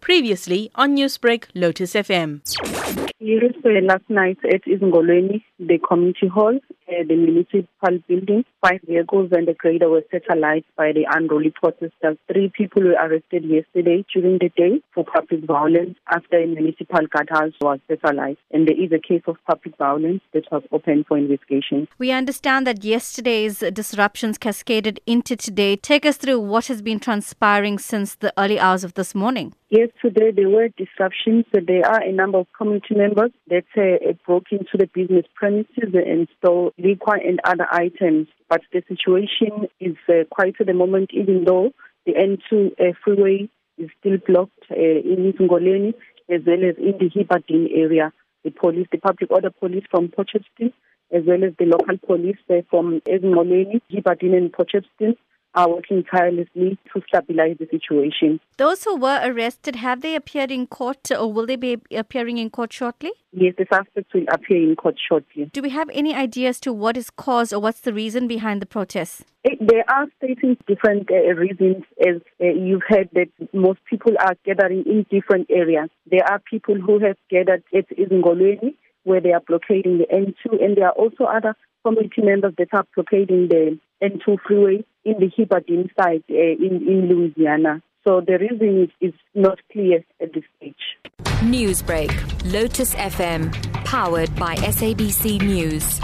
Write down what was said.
Previously on Newsbreak, Lotus FM. Yes, uh, last night at Izingolweni, the community hall, uh, the municipal building, five vehicles and a grader were set alight by the unruly protesters. Three people were arrested yesterday during the day for public violence after a municipal guardhouse was set alight. And there is a case of public violence that was open for investigation. We understand that yesterday's disruptions cascaded into today. Take us through what has been transpiring since the early hours of this morning. Yes, today there were disruptions. There are a number of community members that uh, broke into the business premises and stole liquor and other items. But the situation is uh, quiet at the moment, even though the N2 uh, freeway is still blocked uh, in Ngoleni as well as in the Hibberdene area. The police, the public order police from Port Shepstone, as well as the local police uh, from Ezingolweni, Hibberdene and Port Shepstone are working tirelessly to stabilize the situation. Those who were arrested, have they appeared in court or will they be appearing in court shortly? Yes, the suspects will appear in court shortly. Do we have any idea as to what is caused or what's the reason behind the protests? Eh, There are stating different uh, reasons, as uh, you've heard that most people are gathering in different areas. There are people who have gathered at Izingolweni, where they are blockading the N2, and there are also other community members that are blockading the N2 freeway in the Hibberdene side uh, in, in Louisiana. So the reason is, is not clear at this stage. Newsbreak, Lotus FM, powered by SABC News.